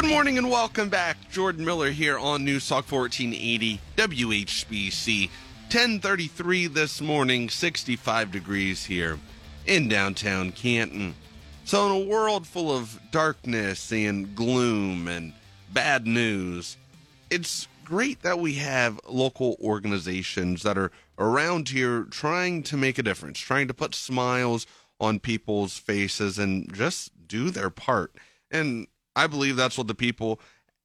Good morning and welcome back. Jordan Miller here on News Talk 1480 WHBC. 1033 this morning, 65 degrees here in downtown Canton. So, in a world full of darkness and gloom and bad news, it's great that we have local organizations that are around here trying to make a difference, trying to put smiles on people's faces and just do their part. And I believe that's what the people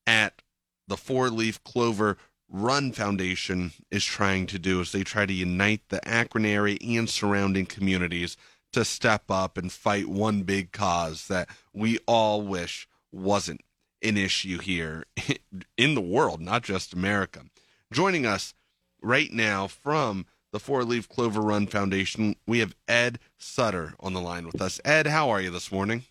at the Four Leaf Clover Run Foundation is trying to do as they try to unite the Akron area and surrounding communities to step up and fight one big cause that we all wish wasn't an issue here in the world, not just America. Joining us right now from the Four Leaf Clover Run Foundation, we have Ed Sutter on the line with us. Ed, how are you this morning?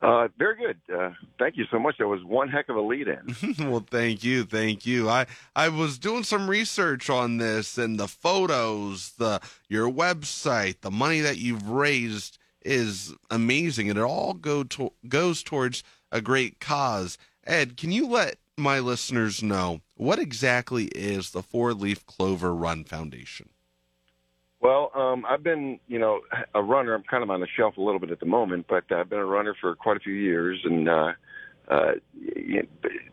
Uh, very good. Uh, thank you so much. That was one heck of a lead in. well, thank you. Thank you. I, I was doing some research on this and the photos, the, your website, the money that you've raised is amazing. And it all go to, goes towards a great cause. Ed, can you let my listeners know what exactly is the Four Leaf Clover Run Foundation? Well, um, I've been, you know, a runner. I'm kind of on the shelf a little bit at the moment, but I've been a runner for quite a few years, and uh, uh,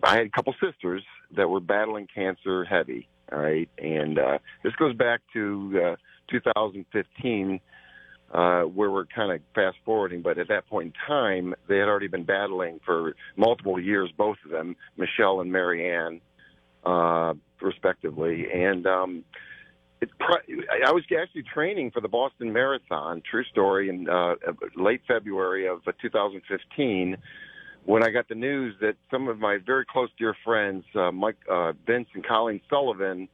I had a couple sisters that were battling cancer heavy. All right, and uh, this goes back to uh, 2015, uh, where we're kind of fast forwarding. But at that point in time, they had already been battling for multiple years, both of them, Michelle and Marianne, uh, respectively, and. Um, I was actually training for the Boston Marathon, true story, in uh, late February of uh, 2015 when I got the news that some of my very close dear friends, uh, Mike uh, Vince and Colleen Sullivan,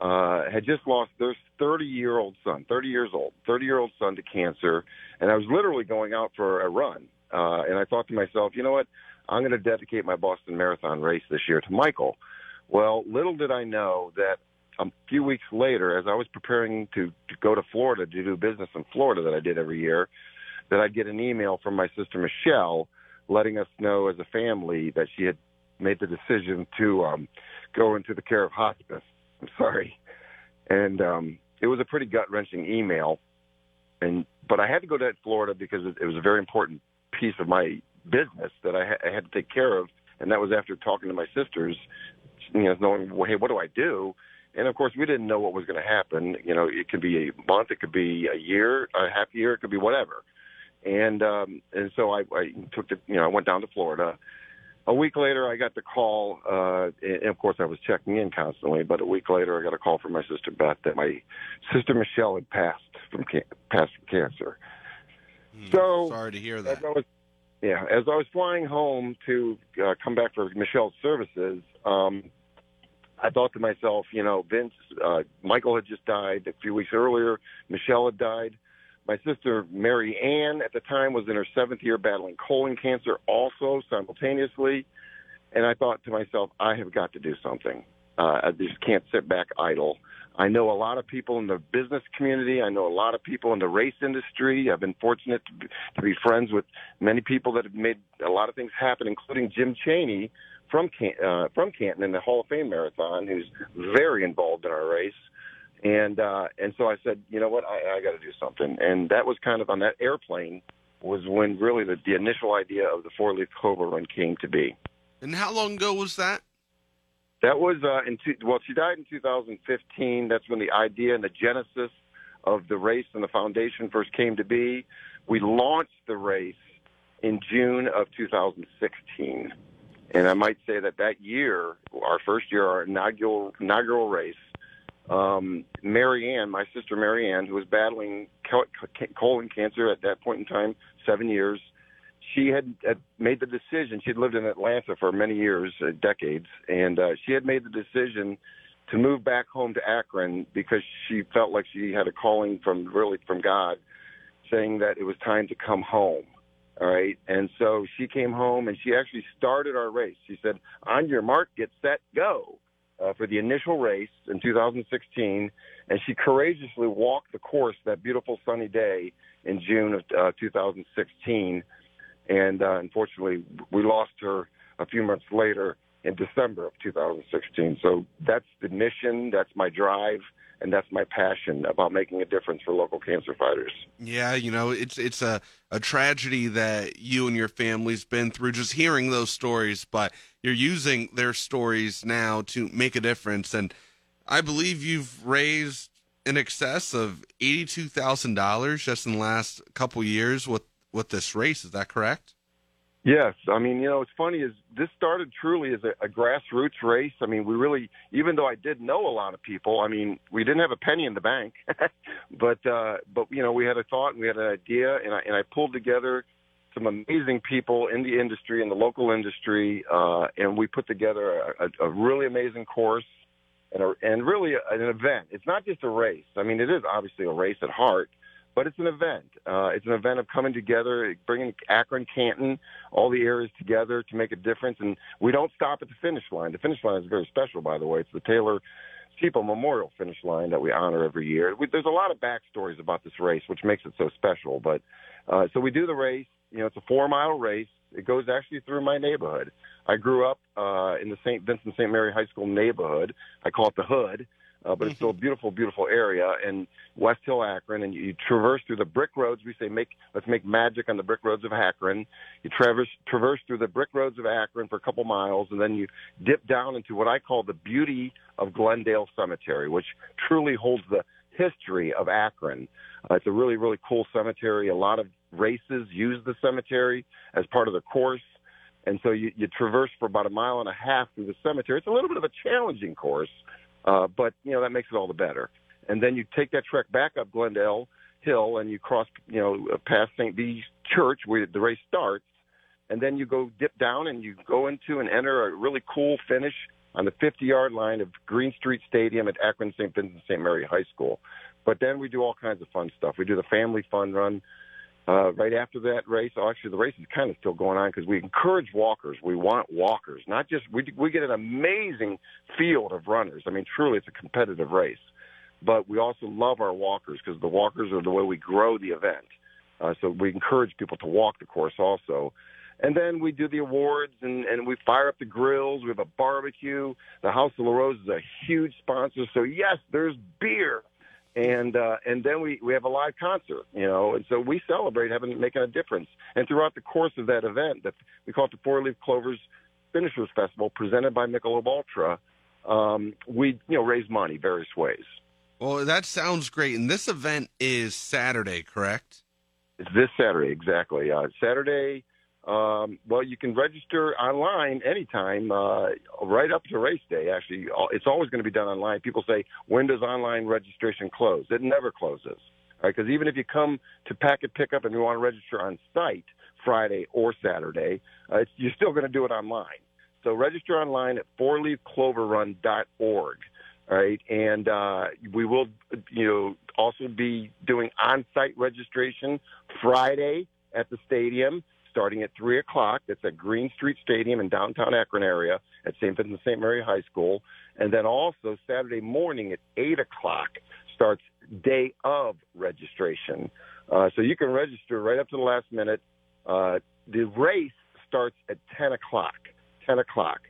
uh, had just lost their 30 year old son, 30 years old, 30 year old son to cancer. And I was literally going out for a run. Uh, and I thought to myself, you know what? I'm going to dedicate my Boston Marathon race this year to Michael. Well, little did I know that a few weeks later, as I was preparing to, to go to Florida to do business in Florida that I did every year, that I'd get an email from my sister Michelle letting us know as a family that she had made the decision to um, go into the care of hospice. I'm sorry, and um, it was a pretty gut wrenching email. And but I had to go to Florida because it, it was a very important piece of my business that I, ha- I had to take care of, and that was after talking to my sisters, you know, knowing, hey, what do I do? And of course, we didn't know what was going to happen. You know, it could be a month, it could be a year, a half year, it could be whatever. And um, and so I, I took the, you know, I went down to Florida. A week later, I got the call, uh, and of course, I was checking in constantly. But a week later, I got a call from my sister Beth that my sister Michelle had passed from can- passed from cancer. Hmm, so sorry to hear that. As I was, yeah, as I was flying home to uh, come back for Michelle's services, um, I thought to myself, you know, Vince, uh, Michael had just died a few weeks earlier. Michelle had died. My sister Mary Ann at the time was in her seventh year battling colon cancer, also simultaneously. And I thought to myself, I have got to do something. Uh, I just can't sit back idle. I know a lot of people in the business community. I know a lot of people in the race industry. I've been fortunate to be, to be friends with many people that have made a lot of things happen, including Jim Cheney, from Can- uh, from Canton in the Hall of Fame marathon, who's very involved in our race. And uh, and so I said, you know what, I, I got to do something. And that was kind of on that airplane was when really the, the initial idea of the four leaf clover run came to be. And how long ago was that? That was uh, in two, well, she died in 2015. That's when the idea and the genesis of the race and the foundation first came to be. We launched the race in June of 2016. And I might say that that year, our first year, our inaugural inaugural race, um, Mary Ann, my sister Mary Ann, who was battling colon cancer at that point in time, seven years, she had, had made the decision. She'd lived in Atlanta for many years, uh, decades, and uh, she had made the decision to move back home to Akron because she felt like she had a calling from really from God, saying that it was time to come home. All right, and so she came home and she actually started our race. She said, "On your mark, get set, go." Uh, for the initial race in 2016, and she courageously walked the course that beautiful sunny day in June of uh, 2016 and uh, unfortunately, we lost her a few months later in December of 2016. So that's the mission, that's my drive, and that's my passion about making a difference for local cancer fighters. Yeah, you know, it's it's a, a tragedy that you and your family's been through just hearing those stories, but you're using their stories now to make a difference. And I believe you've raised in excess of eighty-two thousand dollars just in the last couple years with with this race. Is that correct? Yes, I mean, you know, what's funny is this started truly as a, a grassroots race. I mean, we really, even though I did know a lot of people, I mean, we didn't have a penny in the bank, but uh, but you know, we had a thought and we had an idea, and I and I pulled together some amazing people in the industry, in the local industry, uh, and we put together a, a really amazing course and a, and really an event. It's not just a race. I mean, it is obviously a race at heart, but it's an event. Uh, it's an event of coming together, bringing Akron, Canton, all the areas together to make a difference. And we don't stop at the finish line. The finish line is very special, by the way. It's the Taylor Steeple Memorial finish line that we honor every year. We, there's a lot of backstories about this race, which makes it so special. But uh, so we do the race. You know, it's a four mile race. It goes actually through my neighborhood. I grew up uh, in the St. Vincent St. Mary High School neighborhood. I call it the Hood but it's still a beautiful, beautiful area in West Hill, Akron. And you, traverse through the brick roads. We say, make let's make magic on the brick roads of Akron. You traverse traverse through the brick roads of Akron for a couple miles, and then you dip down into what I call the beauty of Glendale Cemetery, which truly holds the history of Akron. Uh, it's a really, really cool cemetery. A lot of races use the cemetery as part of the course. And so you, you traverse for about a mile and a half through the cemetery. It's a little bit of a challenging course, uh, but you know that makes it all the better. And then you take that trek back up Glendale Hill, and you cross, you know, past St. Bede's Church where the race starts, and then you go dip down and you go into and enter a really cool finish on the 50-yard line of Green Street Stadium at Akron St. Vincent St. Mary High School. But then we do all kinds of fun stuff. We do the family fun run uh, right after that race. Oh, actually, the race is kind of still going on because we encourage walkers. We want walkers, not just we. We get an amazing field of runners. I mean, truly, it's a competitive race. But we also love our walkers because the walkers are the way we grow the event. Uh, so we encourage people to walk the course also. And then we do the awards and, and we fire up the grills. We have a barbecue. The House of La Rose is a huge sponsor. So yes, there's beer and uh, and then we we have a live concert, you know, and so we celebrate having making a difference. And throughout the course of that event, that we call it the Four Leaf Clovers Finishers Festival, presented by Michelob Ultra, um, we you know raise money various ways. Well, that sounds great. And this event is Saturday, correct? It's this Saturday, exactly. Uh, Saturday um, well, you can register online anytime, uh, right up to race day. Actually, it's always going to be done online. People say, when does online registration close? It never closes. Right? Because even if you come to packet pickup and you want to register on site Friday or Saturday, uh, you're still going to do it online. So register online at fourleafcloverrun.org. Right, and uh, we will, you know, also be doing on-site registration Friday at the stadium starting at 3 o'clock. That's at Green Street Stadium in downtown Akron area at St. Vincent St. Mary High School. And then also Saturday morning at 8 o'clock starts day of registration. Uh, so you can register right up to the last minute. Uh, the race starts at 10 o'clock. 10 o'clock.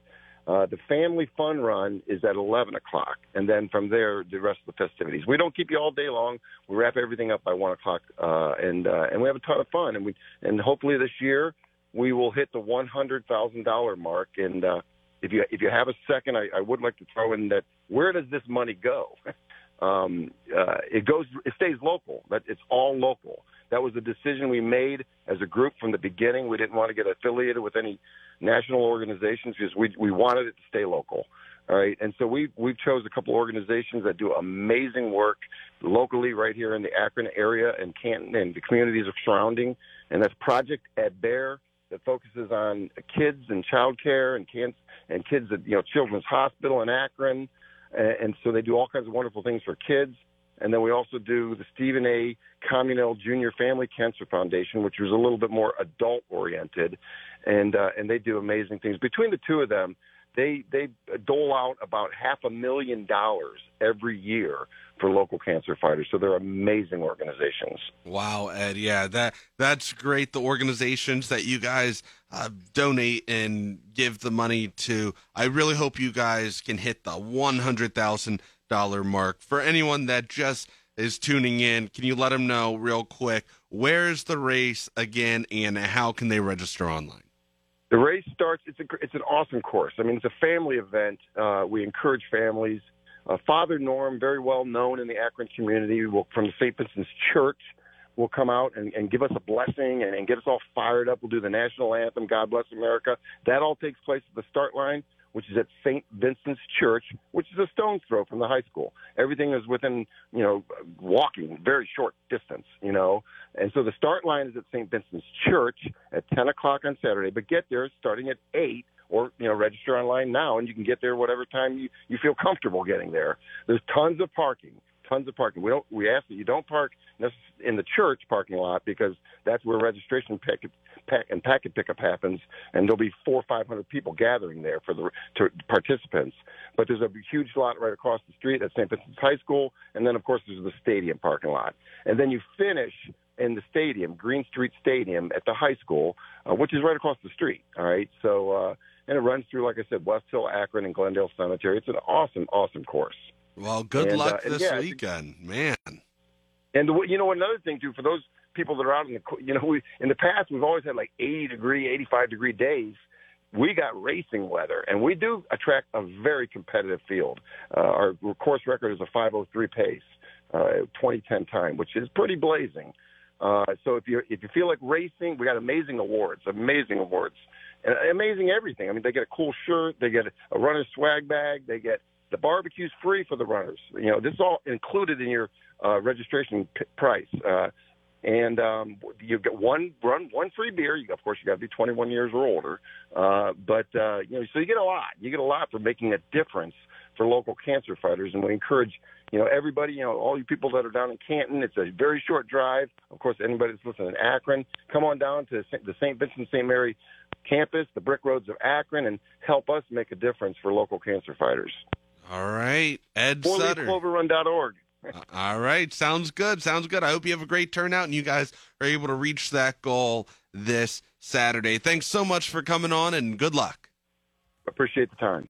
Uh, the family fun run is at 11 o'clock, and then from there, the rest of the festivities. We don't keep you all day long. We wrap everything up by 1 o'clock, uh, and uh, and we have a ton of fun. And we and hopefully this year we will hit the $100,000 mark. And uh, if you if you have a second, I, I would like to throw in that where does this money go? um, uh, it goes, it stays local. That it's all local. That was a decision we made as a group from the beginning. We didn't want to get affiliated with any national organizations because we we wanted it to stay local. All right, and so we we've chose a couple organizations that do amazing work locally right here in the Akron area and Canton and the communities of surrounding, and that's Project Ed Bear that focuses on kids and child care and can and kids at you know Children's Hospital in Akron, and, and so they do all kinds of wonderful things for kids. And then we also do the Stephen A. Comunale Junior Family Cancer Foundation, which is a little bit more adult oriented, and uh, and they do amazing things. Between the two of them, they they dole out about half a million dollars every year for local cancer fighters. So they're amazing organizations. Wow, Ed. Yeah, that that's great. The organizations that you guys uh, donate and give the money to. I really hope you guys can hit the one hundred thousand dollar mark. For anyone that just is tuning in, can you let them know real quick where's the race again and how can they register online? The race starts. It's a it's an awesome course. I mean, it's a family event. Uh, we encourage families. Uh, Father Norm, very well known in the Akron community, will, from the St. Vincent's Church, will come out and, and give us a blessing and, and get us all fired up. We'll do the national anthem, God Bless America. That all takes place at the start line, which is at St. Vincent's Church, which is a stone's throw from the high school. Everything is within, you know, walking, very short distance, you know. And so the start line is at St. Vincent's Church at 10 o'clock on Saturday, but get there starting at 8 or you know register online now and you can get there whatever time you you feel comfortable getting there. There's tons of parking tons of parking. We don't we ask that you don't park in the church parking lot because that's where registration packet pack, and packet pickup happens and there'll be four or five hundred people gathering there for the to, participants. But there's a huge lot right across the street at st vincent's high school and then of course there's the stadium parking lot. And then you finish in the stadium, Green Street Stadium at the high school, uh, which is right across the street. All right, so uh, and it runs through, like I said, West Hill, Akron, and Glendale Cemetery. It's an awesome, awesome course. Well, good and, luck uh, this yeah, weekend, man. And the, you know another thing too, for those people that are out in the, you know, we in the past we've always had like 80 degree, 85 degree days. We got racing weather, and we do attract a very competitive field. Uh, our course record is a 5:03 pace, uh, 2010 time, which is pretty blazing. Uh, so if you if you feel like racing, we got amazing awards, amazing awards, and amazing everything. I mean, they get a cool shirt, they get a runner's swag bag, they get the barbecue's free for the runners. You know, this is all included in your uh, registration p- price. Uh, and um, you get one run, one free beer. You, of course, you got to be 21 years or older. Uh, but uh, you know, so you get a lot. You get a lot for making a difference for local cancer fighters, and we encourage you know everybody, you know all you people that are down in Canton. It's a very short drive. Of course, anybody that's listening in Akron, come on down to the St. Vincent St. Mary campus, the brick roads of Akron, and help us make a difference for local cancer fighters. All right, Ed Sutter. Cloverrun.org. Uh, all right, sounds good. Sounds good. I hope you have a great turnout and you guys are able to reach that goal this Saturday. Thanks so much for coming on and good luck. Appreciate the time.